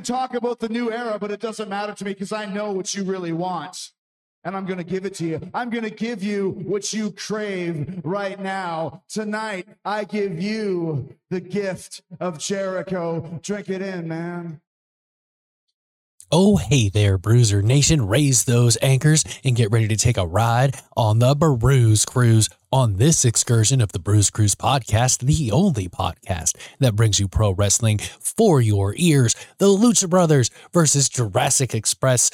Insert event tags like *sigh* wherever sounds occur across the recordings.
can talk about the new era, but it doesn't matter to me because I know what you really want. And I'm going to give it to you. I'm going to give you what you crave right now. Tonight, I give you the gift of Jericho. Drink it in, man. Oh, hey there, Bruiser Nation. Raise those anchors and get ready to take a ride on the Bruise Cruise on this excursion of the Bruise Cruise podcast, the only podcast that brings you pro wrestling for your ears. The Lucha Brothers versus Jurassic Express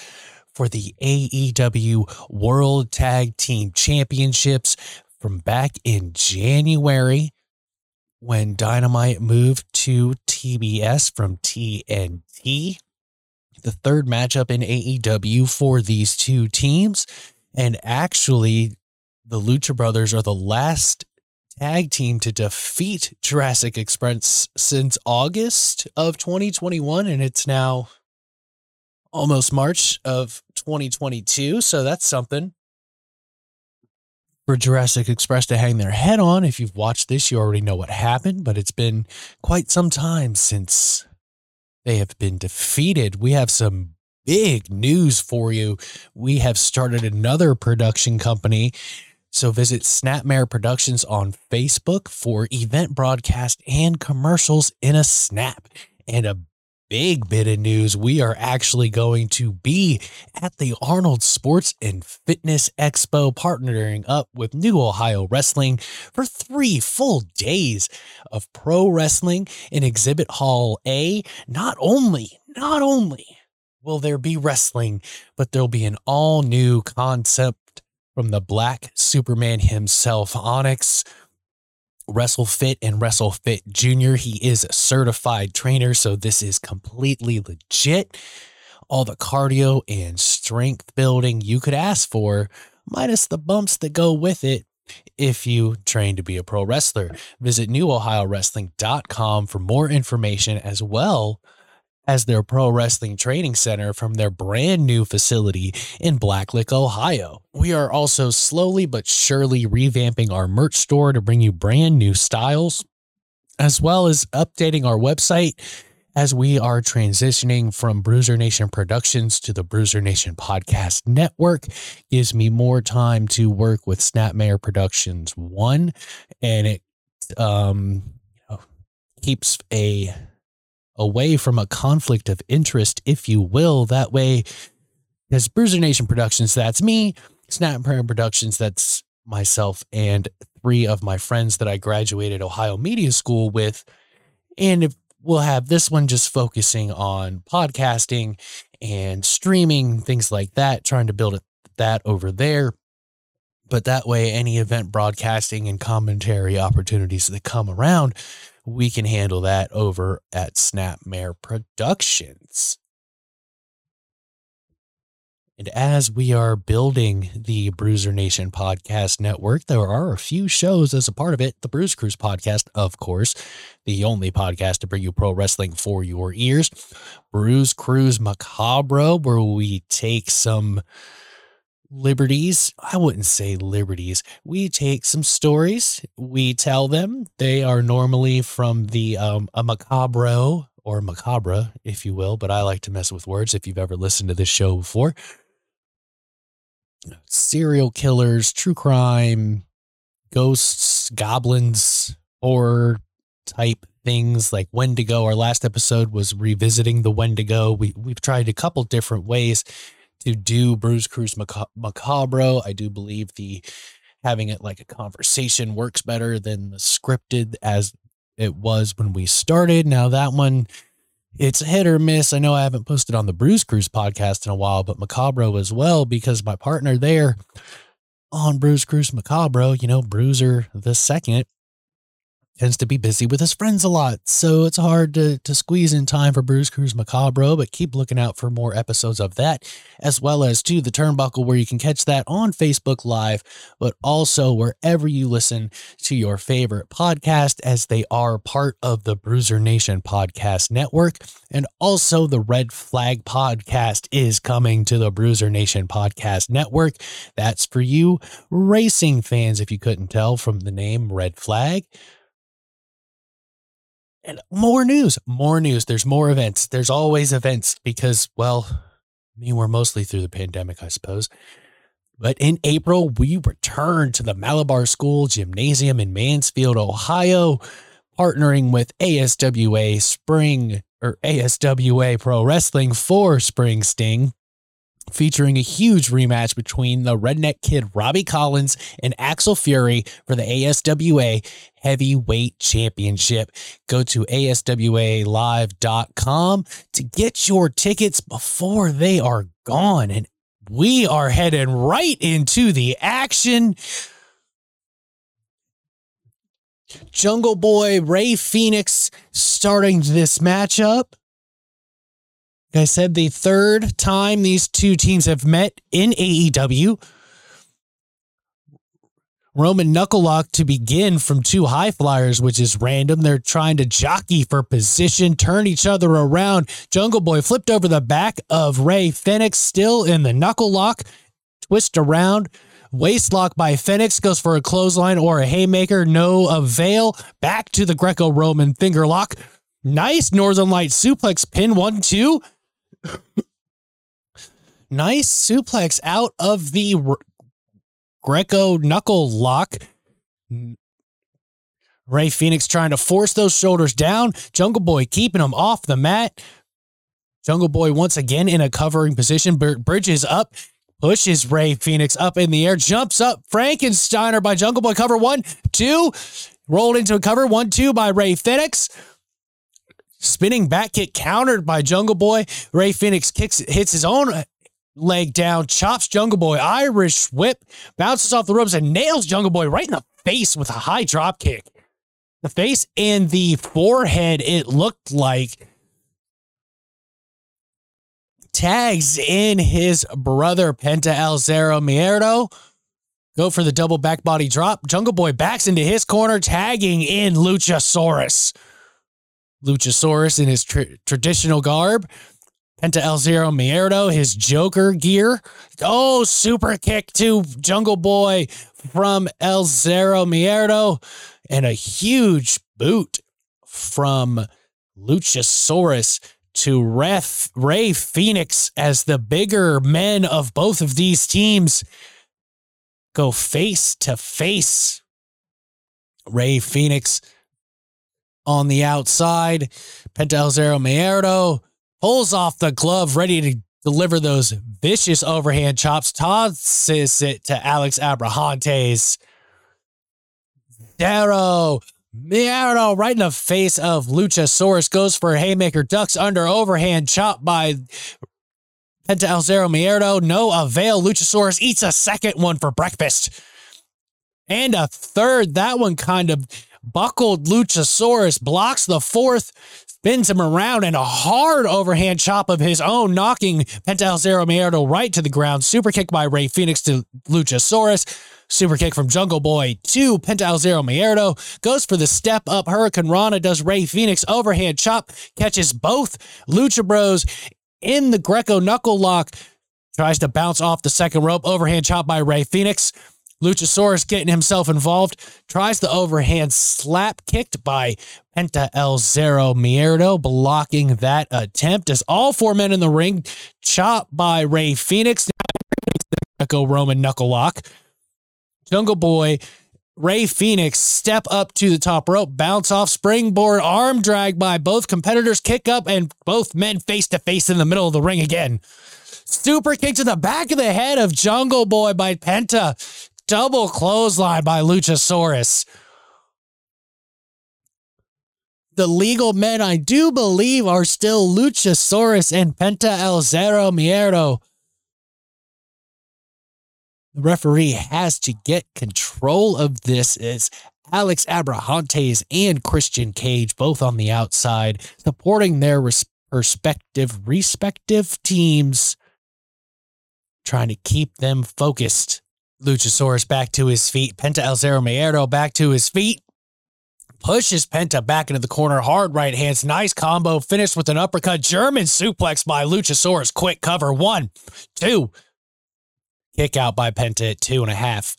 for the AEW World Tag Team Championships from back in January when Dynamite moved to TBS from TNT the third matchup in AEW for these two teams. And actually, the Lucha Brothers are the last tag team to defeat Jurassic Express since August of 2021. And it's now almost March of 2022. So that's something for Jurassic Express to hang their head on. If you've watched this, you already know what happened, but it's been quite some time since they have been defeated. We have some big news for you. We have started another production company. So visit Snapmare Productions on Facebook for event broadcast and commercials in a snap. And a big bit of news we are actually going to be at the Arnold Sports and Fitness Expo, partnering up with New Ohio Wrestling for three full days of pro wrestling in Exhibit Hall A. Not only, not only will there be wrestling, but there'll be an all new concept from the Black Superman himself, Onyx WrestleFit and WrestleFit Junior. He is a certified trainer, so this is completely legit. All the cardio and strength building you could ask for, minus the bumps that go with it if you train to be a pro wrestler. Visit newohiowrestling.com for more information as well as their pro wrestling training center from their brand new facility in Blacklick, Ohio. We are also slowly but surely revamping our merch store to bring you brand new styles, as well as updating our website as we are transitioning from Bruiser Nation Productions to the Bruiser Nation Podcast Network. Gives me more time to work with Snapmare Productions One, and it um, you know, keeps a away from a conflict of interest, if you will. That way, as Bruiser Nation Productions, that's me. Snap Productions, that's myself and three of my friends that I graduated Ohio Media School with. And if we'll have this one just focusing on podcasting and streaming, things like that, trying to build it, that over there. But that way, any event broadcasting and commentary opportunities that come around, we can handle that over at Snapmare Productions. And as we are building the Bruiser Nation podcast network, there are a few shows as a part of it. The Bruise Cruise podcast, of course, the only podcast to bring you pro wrestling for your ears. Bruise Cruise Macabre, where we take some liberties. I wouldn't say liberties. We take some stories, we tell them. They are normally from the um, a macabro or macabre, if you will, but I like to mess with words if you've ever listened to this show before. Serial killers, true crime, ghosts, goblins, horror type things like Wendigo. Our last episode was revisiting the Wendigo. We we've tried a couple different ways to do Bruise Cruise Macabro. I do believe the having it like a conversation works better than the scripted as it was when we started. Now that one it's hit or miss. I know I haven't posted on the Bruise Cruise podcast in a while, but Macabro as well, because my partner there on Bruise Cruise Macabro, you know, Bruiser the second, tends to be busy with his friends a lot. So it's hard to, to squeeze in time for Bruise Cruise Macabro, but keep looking out for more episodes of that, as well as to the Turnbuckle, where you can catch that on Facebook Live, but also wherever you listen to your favorite podcast, as they are part of the Bruiser Nation podcast network. And also the Red Flag podcast is coming to the Bruiser Nation podcast network. That's for you racing fans, if you couldn't tell from the name Red Flag. And more news, more news. There's more events. There's always events because, well, I mean, we're mostly through the pandemic, I suppose. But in April, we return to the Malabar School Gymnasium in Mansfield, Ohio, partnering with ASWA Spring or ASWA Pro Wrestling for Spring Sting featuring a huge rematch between the Redneck Kid Robby Collins and Axel Fury for the ASWA Heavyweight Championship. Go to ASWALive.com to get your tickets before they are gone. And we are heading right into the action. Jungle Boy Rey Fenix starting this matchup. Like I said, the third time these two teams have met in AEW. Roman Knucklelock to begin from two high flyers, which is random. They're trying to jockey for position, turn each other around. Jungle Boy flipped over the back of Rey Fenix, still in the knuckle lock, Twist around. Waist lock by Fenix goes for a clothesline or a haymaker. No avail. Back to the Greco Roman finger lock. Nice Northern Light suplex pin. One, two nice suplex out of the Greco knuckle lock. Rey Fenix trying to force those shoulders down. Jungle Boy keeping him off the mat. Jungle Boy once again in a covering position. Bridges up, pushes Rey Fenix up in the air, jumps up. Frankensteiner by Jungle Boy. Cover one, two. Rolled into a cover. One, two by Rey Fenix. Spinning back kick countered by Jungle Boy. Rey Fenix kicks hits his own leg down, chops Jungle Boy, Irish whip, bounces off the ropes and nails Jungle Boy right in the face with a high drop kick. The face and the forehead, it looked like tags in his brother Penta El Zero Miedo. Go for the double back body drop. Jungle Boy backs into his corner, tagging in Luchasaurus. Luchasaurus in his traditional garb. Penta El Zero Miedo, his Joker gear. Oh, super kick to Jungle Boy from El Zero Miedo. And a huge boot from Luchasaurus to Ref, Rey Fenix as the bigger men of both of these teams go face to face. Rey Fenix on the outside. Penta El Zero pulls off the glove, ready to deliver those vicious overhand chops, tosses it to Alex Abrahantes. Zero Miedo right in the face of Luchasaurus goes for a haymaker, ducks under overhand chop by Penta El Zero Miedo. No avail. Luchasaurus eats a second one for breakfast. And a third. That one kind of buckled Luchasaurus, blocks the fourth, spins him around, and a hard overhand chop of his own, knocking Penta Zero Miedo right to the ground. Super kick by Rey Fenix to Luchasaurus. Super kick from Jungle Boy to Penta Zero Miedo. Goes for the step up. Hurricanrana does Rey Fenix Overhand chop. Catches both Lucha Bros in the Greco knuckle lock. Tries to bounce off the second rope. Overhand chop by Rey Fenix. Luchasaurus getting himself involved, tries the overhand slap kicked by Penta El Zero Miedo, blocking that attempt as all four men in the ring, chopped by Rey Fenix. Greco Roman knuckle lock. Jungle Boy, Rey Fenix step up to the top rope, bounce off springboard, arm drag by both competitors, kick up, and both men face to face in the middle of the ring again. Super kick to the back of the head of Jungle Boy by Penta double clothesline by Luchasaurus. The legal men, I do believe, are still Luchasaurus and Penta El Zero Miedo. The referee has to get control of this as Alex Abrahantes and Christian Cage, both on the outside, supporting their respective respective teams, trying to keep them focused. Luchasaurus back to his feet. Penta El Zero Miedo back to his feet. Pushes Penta back into the corner. Hard right hands. Nice combo. Finished with an uppercut. German suplex by Luchasaurus. Quick cover. One, two. Kick out by Penta at two and a half.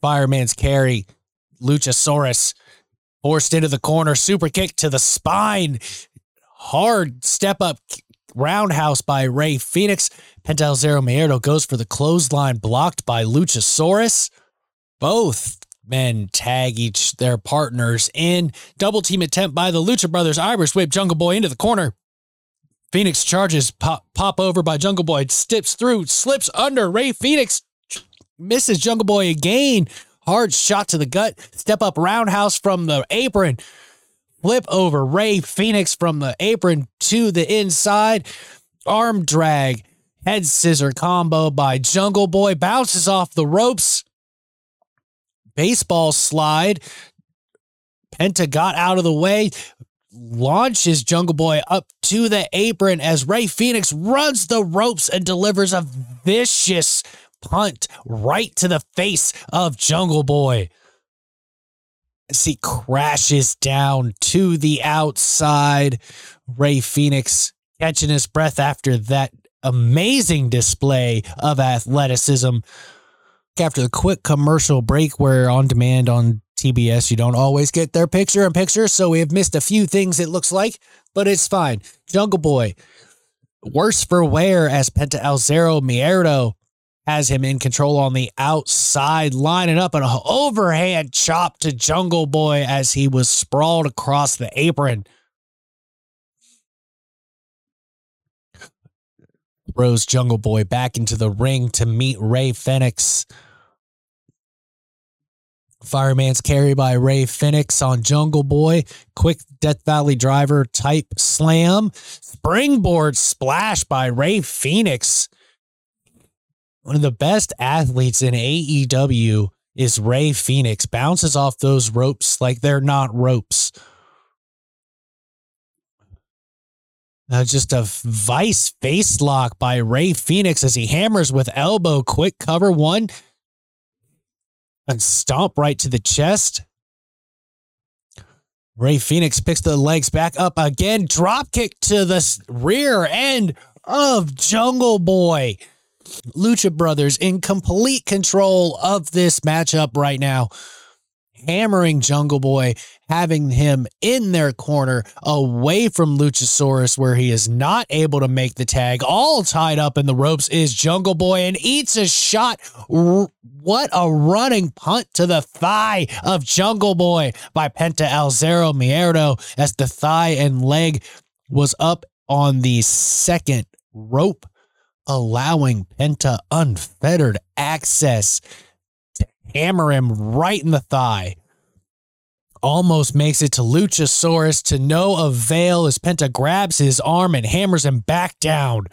Fireman's carry. Luchasaurus forced into the corner. Super kick to the spine. Hard step up roundhouse by Rey Fenix. Penta El Zero Miedo goes for the clothesline blocked by Luchasaurus. Both men tag each their partners in. Double team attempt by the Lucha Brothers. Irish whip Jungle Boy into the corner. Fenix charges, pop, pop over by Jungle Boy, steps through, slips under. Rey Fenix misses Jungle Boy again. Hard shot to the gut. Step up roundhouse from the apron. Flip over Rey Fenix from the apron to the inside. Arm drag. Head scissor combo by Jungle Boy. Bounces off the ropes. Baseball slide. Penta got out of the way. Launches Jungle Boy up to the apron as Rey Fenix runs the ropes and delivers a vicious punt right to the face of Jungle Boy as he crashes down to the outside. Rey Fenix catching his breath after that amazing display of athleticism. After the quick commercial break, where on demand on TBS, you don't always get their picture in picture, so we have missed a few things, it looks like, but it's fine. Jungle Boy, worse for wear as Penta El Zero Miedo has him in control on the outside, lining up an overhand chop to Jungle Boy as he was sprawled across the apron. Throws Jungle Boy back into the ring to meet Rey Fenix. Fireman's carry by Rey Fenix on Jungle Boy. Quick Death Valley driver type slam. Springboard splash by Rey Fenix one of the best athletes in AEW is Rey Fenix. Bounces off those ropes like they're not ropes. Uh, just a vice face lock by Rey Fenix as he hammers with elbow. Quick cover one. And stomp right to the chest. Rey Fenix picks the legs back up again. Drop kick to the rear end of Jungle Boy. Lucha Brothers in complete control of this matchup right now. Hammering Jungle Boy, having him in their corner away from Luchasaurus, where he is not able to make the tag. All tied up in the ropes is Jungle Boy and eats a shot. What a running punt to the thigh of Jungle Boy by Penta El Zero Miedo as the thigh and leg was up on the second rope allowing Penta unfettered access to hammer him right in the thigh. Almost makes it to Luchasaurus to no avail as Penta grabs his arm and hammers him back down.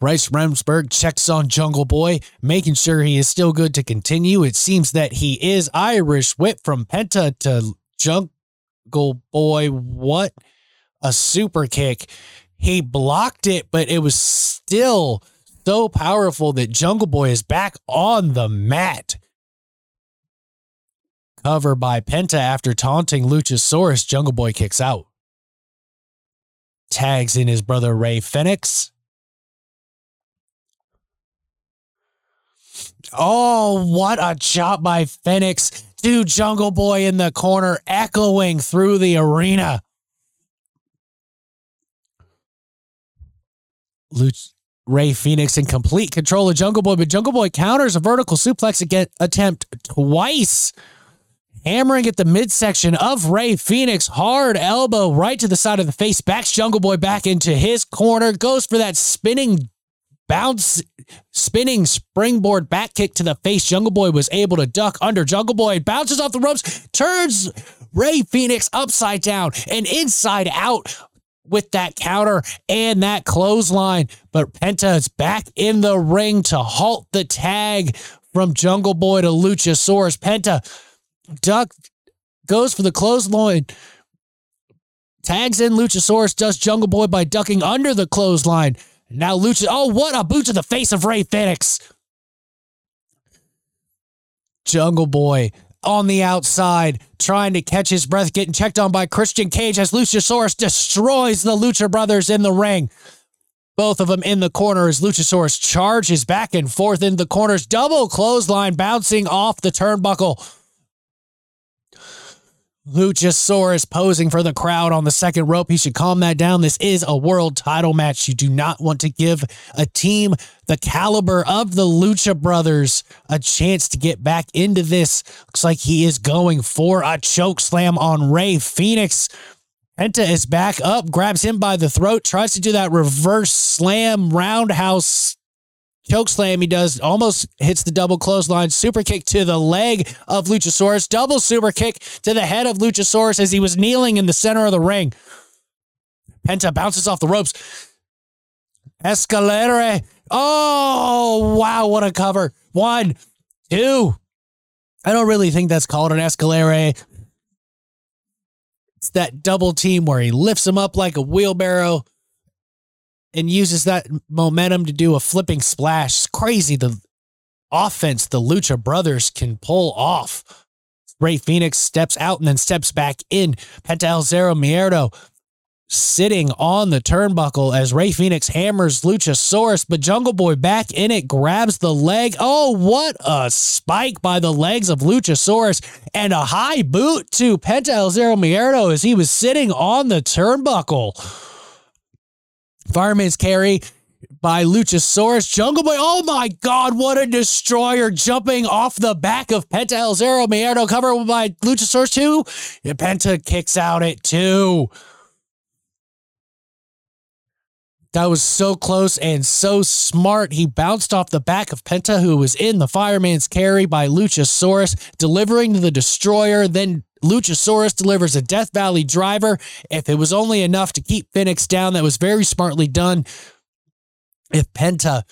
Bryce Remsburg checks on Jungle Boy, making sure he is still good to continue. It seems that he is Irish whip from Penta to Jungle Boy. What a super kick he blocked it, but it was still so powerful that Jungle Boy is back on the mat. Cover by Penta after taunting Luchasaurus, Jungle Boy kicks out. Tags in his brother Rey Fenix. Oh, what a chop by Fenix to Jungle Boy in the corner, echoing through the arena. Luch- Rey Fenix in complete control of Jungle Boy, but Jungle Boy counters a vertical suplex again, attempt twice, hammering at the midsection of Rey Fenix. Hard elbow right to the side of the face, backs Jungle Boy back into his corner, goes for that spinning bounce, spinning springboard back kick to the face. Jungle Boy was able to duck under. Jungle Boy bounces off the ropes, turns Rey Fenix upside down and inside out with that counter and that clothesline. But Penta is back in the ring to halt the tag from Jungle Boy to Luchasaurus. Penta duck goes for the clothesline. Tags in Luchasaurus, does Jungle Boy by ducking under the clothesline. Now Lucha, oh, what a boot to the face of Rey Fenix. Jungle Boy on the outside, trying to catch his breath, getting checked on by Christian Cage as Luchasaurus destroys the Lucha Brothers in the ring. Both of them in the corner as Luchasaurus charges back and forth in the corners. Double clothesline bouncing off the turnbuckle. Luchasaurus posing for the crowd on the second rope. He should calm that down. This is a world title match. You do not want to give a team the caliber of the Lucha Brothers a chance to get back into this. Looks like he is going for a choke slam on Rey Fenix. Penta is back up, grabs him by the throat, tries to do that reverse slam roundhouse choke slam he does almost hits the double clothesline super kick to the leg of luchasaurus double super kick to the head of luchasaurus as he was kneeling in the center of the ring. Penta bounces off the ropes. Escalere oh wow what a cover. One two. I don't really think that's called an escalere it's that double team where he lifts him up like a wheelbarrow and uses that momentum to do a flipping splash. It's crazy the offense the Lucha Brothers can pull off. Rey Fenix steps out and then steps back in. Penta El Zero Miedo sitting on the turnbuckle as Rey Fenix hammers Luchasaurus, but Jungle Boy back in it grabs the leg. Oh, what a spike by the legs of Luchasaurus and a high boot to Penta El Zero Miedo as he was sitting on the turnbuckle. Fireman's carry by Luchasaurus. Jungle Boy, oh my God, what a destroyer jumping off the back of Penta El Zero Miedo covered by Luchasaurus 2. And Penta kicks out at 2. That was so close and so smart. He bounced off the back of Penta, who was in the fireman's carry by Luchasaurus, delivering the destroyer, then Luchasaurus delivers a Death Valley driver. If it was only enough to keep Fenix down, that was very smartly done. If Penta,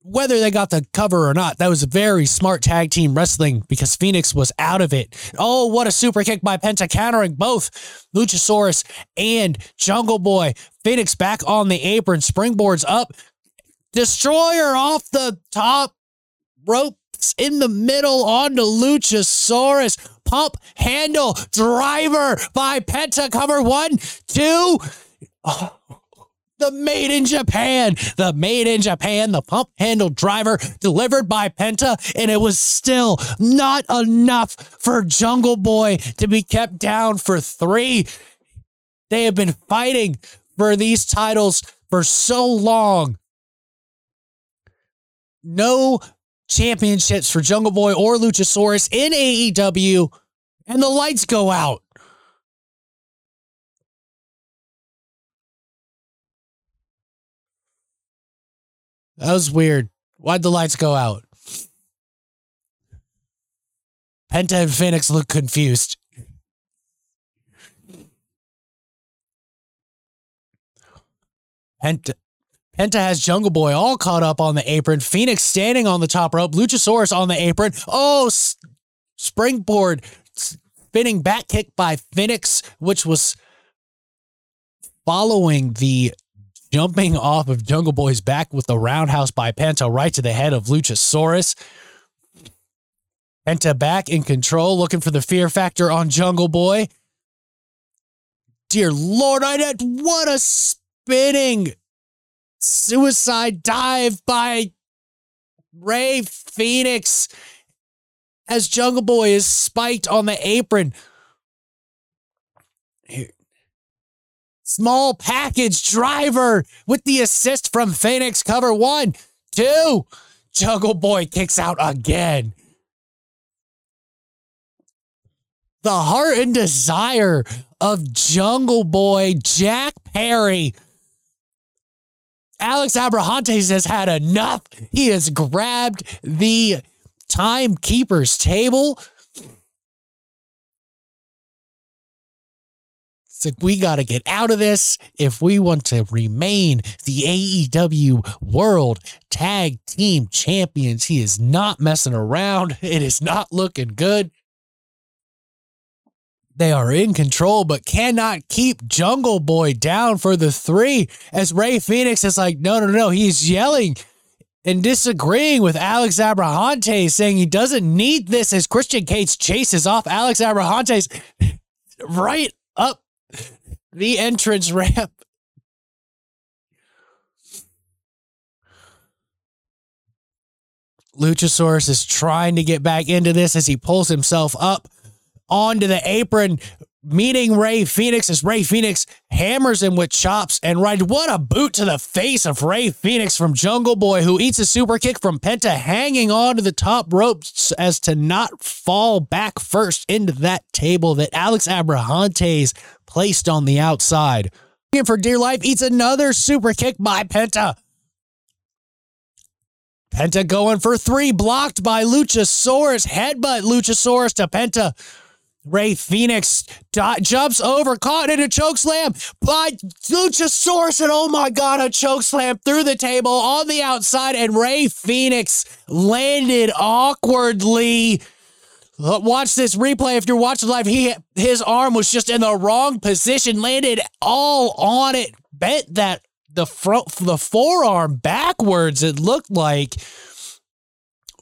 whether they got the cover or not, that was a very smart tag team wrestling because Fenix was out of it. Oh, what a super kick by Penta, countering both Luchasaurus and Jungle Boy. Fenix back on the apron, springboards up. Destroyer off the top rope in the middle onto Luchasaurus. Pump handle driver by Penta. Cover one, two. Oh, the made in Japan, the made in Japan, the pump handle driver delivered by Penta, and it was still not enough for Jungle Boy to be kept down for three. They have been fighting for these titles for so long. No championships for Jungle Boy or Luchasaurus in AEW, and the lights go out. That was weird. Why'd the lights go out? Penta and Fenix look confused. Penta, Penta has Jungle Boy all caught up on the apron. Fenix standing on the top rope. Luchasaurus on the apron. Oh, s- springboard spinning back kick by Fenix, which was following the jumping off of Jungle Boy's back with the roundhouse by Penta right to the head of Luchasaurus. Penta back in control, looking for the fear factor on Jungle Boy. Dear Lord, I what a spinning suicide dive by Rey Fenix as Jungle Boy is spiked on the apron. Here. Small package driver with the assist from Fenix. Cover one, two. Jungle Boy kicks out again. The heart and desire of Jungle Boy Jack Perry Alex Abrahantes has had enough. He has grabbed the timekeeper's table. It's like we got to get out of this if we want to remain the AEW World Tag Team Champions. He is not messing around. It is not looking good. They are in control, but cannot keep Jungle Boy down for the three. As Rey Fenix is like, no, no, no. He's yelling and disagreeing with Alex Abrahantes, saying he doesn't need this as Christian Cage chases off Alex Abrahantes right up the entrance ramp. Luchasaurus is trying to get back into this as he pulls himself up onto the apron, meeting Rey Fenix as Rey Fenix hammers him with chops and right. What a boot to the face of Rey Fenix from Jungle Boy, who eats a super kick from Penta, hanging on to the top ropes as to not fall back first into that table that Alex Abrahantes placed on the outside. And for dear life, eats another super kick by Penta. Penta going for three, blocked by Luchasaurus. Headbutt Luchasaurus to Penta. Rey Fenix do- jumps over, caught in a choke slam by Luchasaurus, and oh my god, a choke slam through the table on the outside, and Rey Fenix landed awkwardly. Uh, watch this replay if you're watching live. He his arm was just in the wrong position, landed all on it, bent that the front the forearm backwards. It looked like.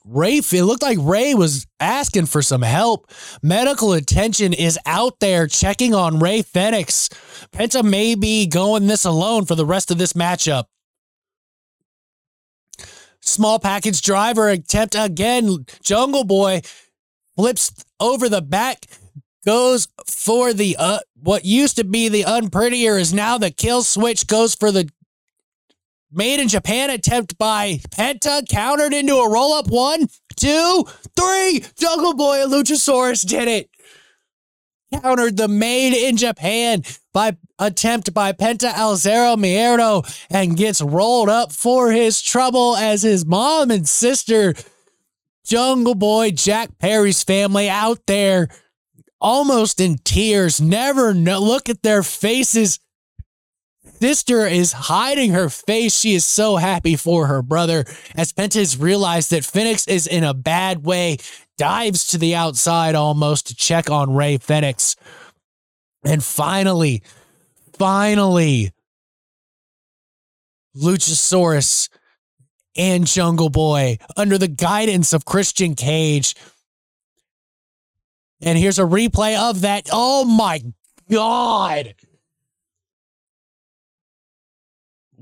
Rey, it looked like Ray was asking for some help. Medical attention is out there checking on Rey Fenix. Penta may be going this alone for the rest of this matchup. Small package driver attempt again. Jungle Boy flips over the back, goes for the uh, what used to be the unprettier is now the kill switch, goes for the Made in Japan attempt by Penta, countered into a roll up. One, two, three. Jungle Boy and Luchasaurus did it. Countered the Made in Japan by attempt by Penta El Zero and gets rolled up for his trouble as his mom and sister, Jungle Boy, Jack Perry's family out there almost in tears. Never know. Look at their faces sister is hiding her face. She is so happy for her brother as Pentas realized that Fenix is in a bad way, dives to the outside almost to check on Rey Fenix. And finally, finally, Luchasaurus and Jungle Boy, under the guidance of Christian Cage. And here's a replay of that. Oh my God.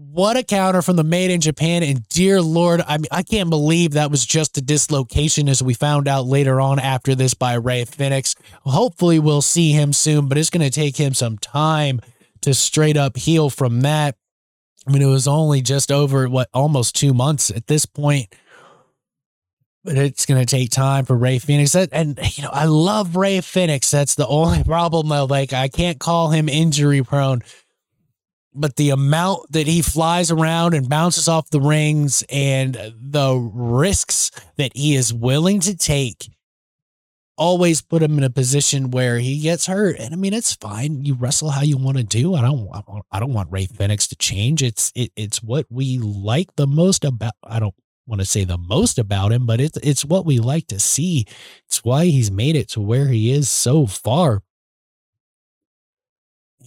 What a counter from the made in Japan. And dear Lord, I mean, I can't believe that was just a dislocation as we found out later on after this by Rey Fenix. Hopefully, we'll see him soon, but it's going to take him some time to straight up heal from that. I mean, it was only just over what almost two months at this point. But it's going to take time for Rey Fenix. And, you know, I love Rey Fenix. That's the only *laughs* problem, though. Like, I can't call him injury prone but the amount that he flies around and bounces off the rings and the risks that he is willing to take always put him in a position where he gets hurt. And I mean, it's fine. You wrestle how you want to do. I don't, I don't want Rey Fenix to change. It's, it, it's what we like the most about, I don't want to say the most about him, but it's, it's what we like to see. It's why he's made it to where he is so far.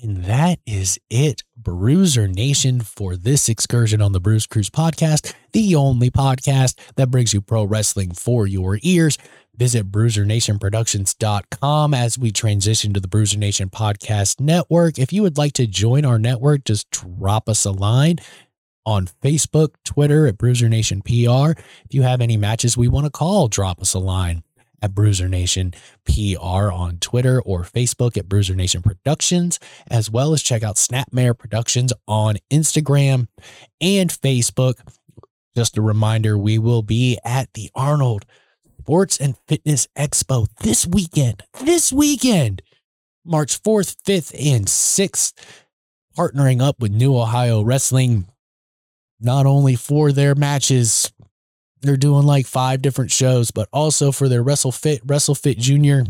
And that is it, Bruiser Nation, for this excursion on the Bruise Cruise podcast, the only podcast that brings you pro wrestling for your ears. Visit bruisernationproductions.com as we transition to the Bruiser Nation Podcast Network. If you would like to join our network, just drop us a line on Facebook, Twitter at Bruiser Nation PR. If you have any matches we want to call, drop us a line at Bruiser Nation PR on Twitter or Facebook at Bruiser Nation Productions, as well as check out Snapmare Productions on Instagram and Facebook. Just a reminder, we will be at the Arnold Sports and Fitness Expo this weekend. This weekend, March 4th, 5th, and 6th, partnering up with New Ohio Wrestling not only for their matches, they're doing like five different shows, but also for their WrestleFit, WrestleFit Junior,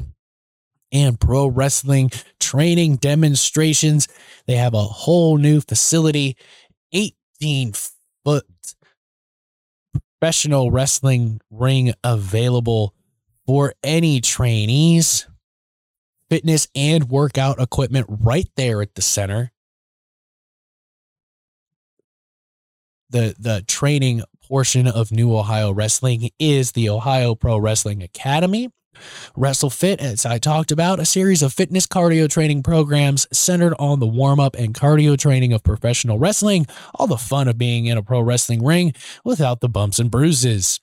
and pro wrestling training demonstrations. They have a whole new facility, 18 foot professional wrestling ring available for any trainees. Fitness and workout equipment right there at the center. The the training portion of New Ohio Wrestling is the Ohio Pro Wrestling Academy. WrestleFit, as I talked about, a series of fitness cardio training programs centered on the warm up and cardio training of professional wrestling, all the fun of being in a pro wrestling ring without the bumps and bruises.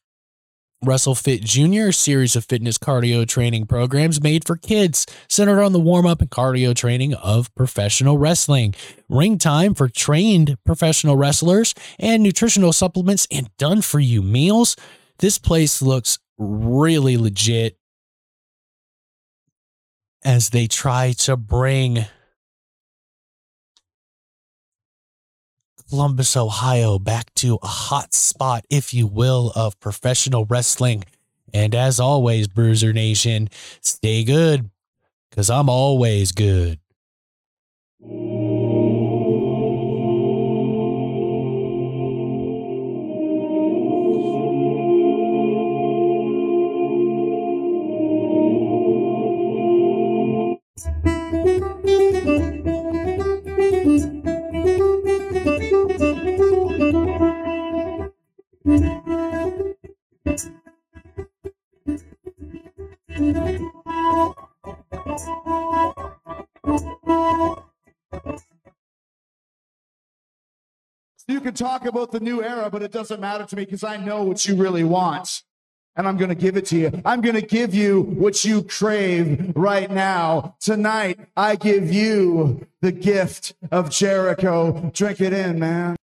WrestleFit Junior, series of fitness cardio training programs made for kids, centered on the warm up and cardio training of professional wrestling. Ring time for trained professional wrestlers and nutritional supplements and done for you meals. This place looks really legit as they try to bring Columbus, Ohio, back to a hot spot, if you will, of professional wrestling. And as always, Bruiser Nation, stay good because I'm always good. Talk about the new era, but it doesn't matter to me because I know what you really want. And I'm going to give it to you. I'm going to give you what you crave right now. Tonight, I give you the gift of Jericho. Drink it in, man.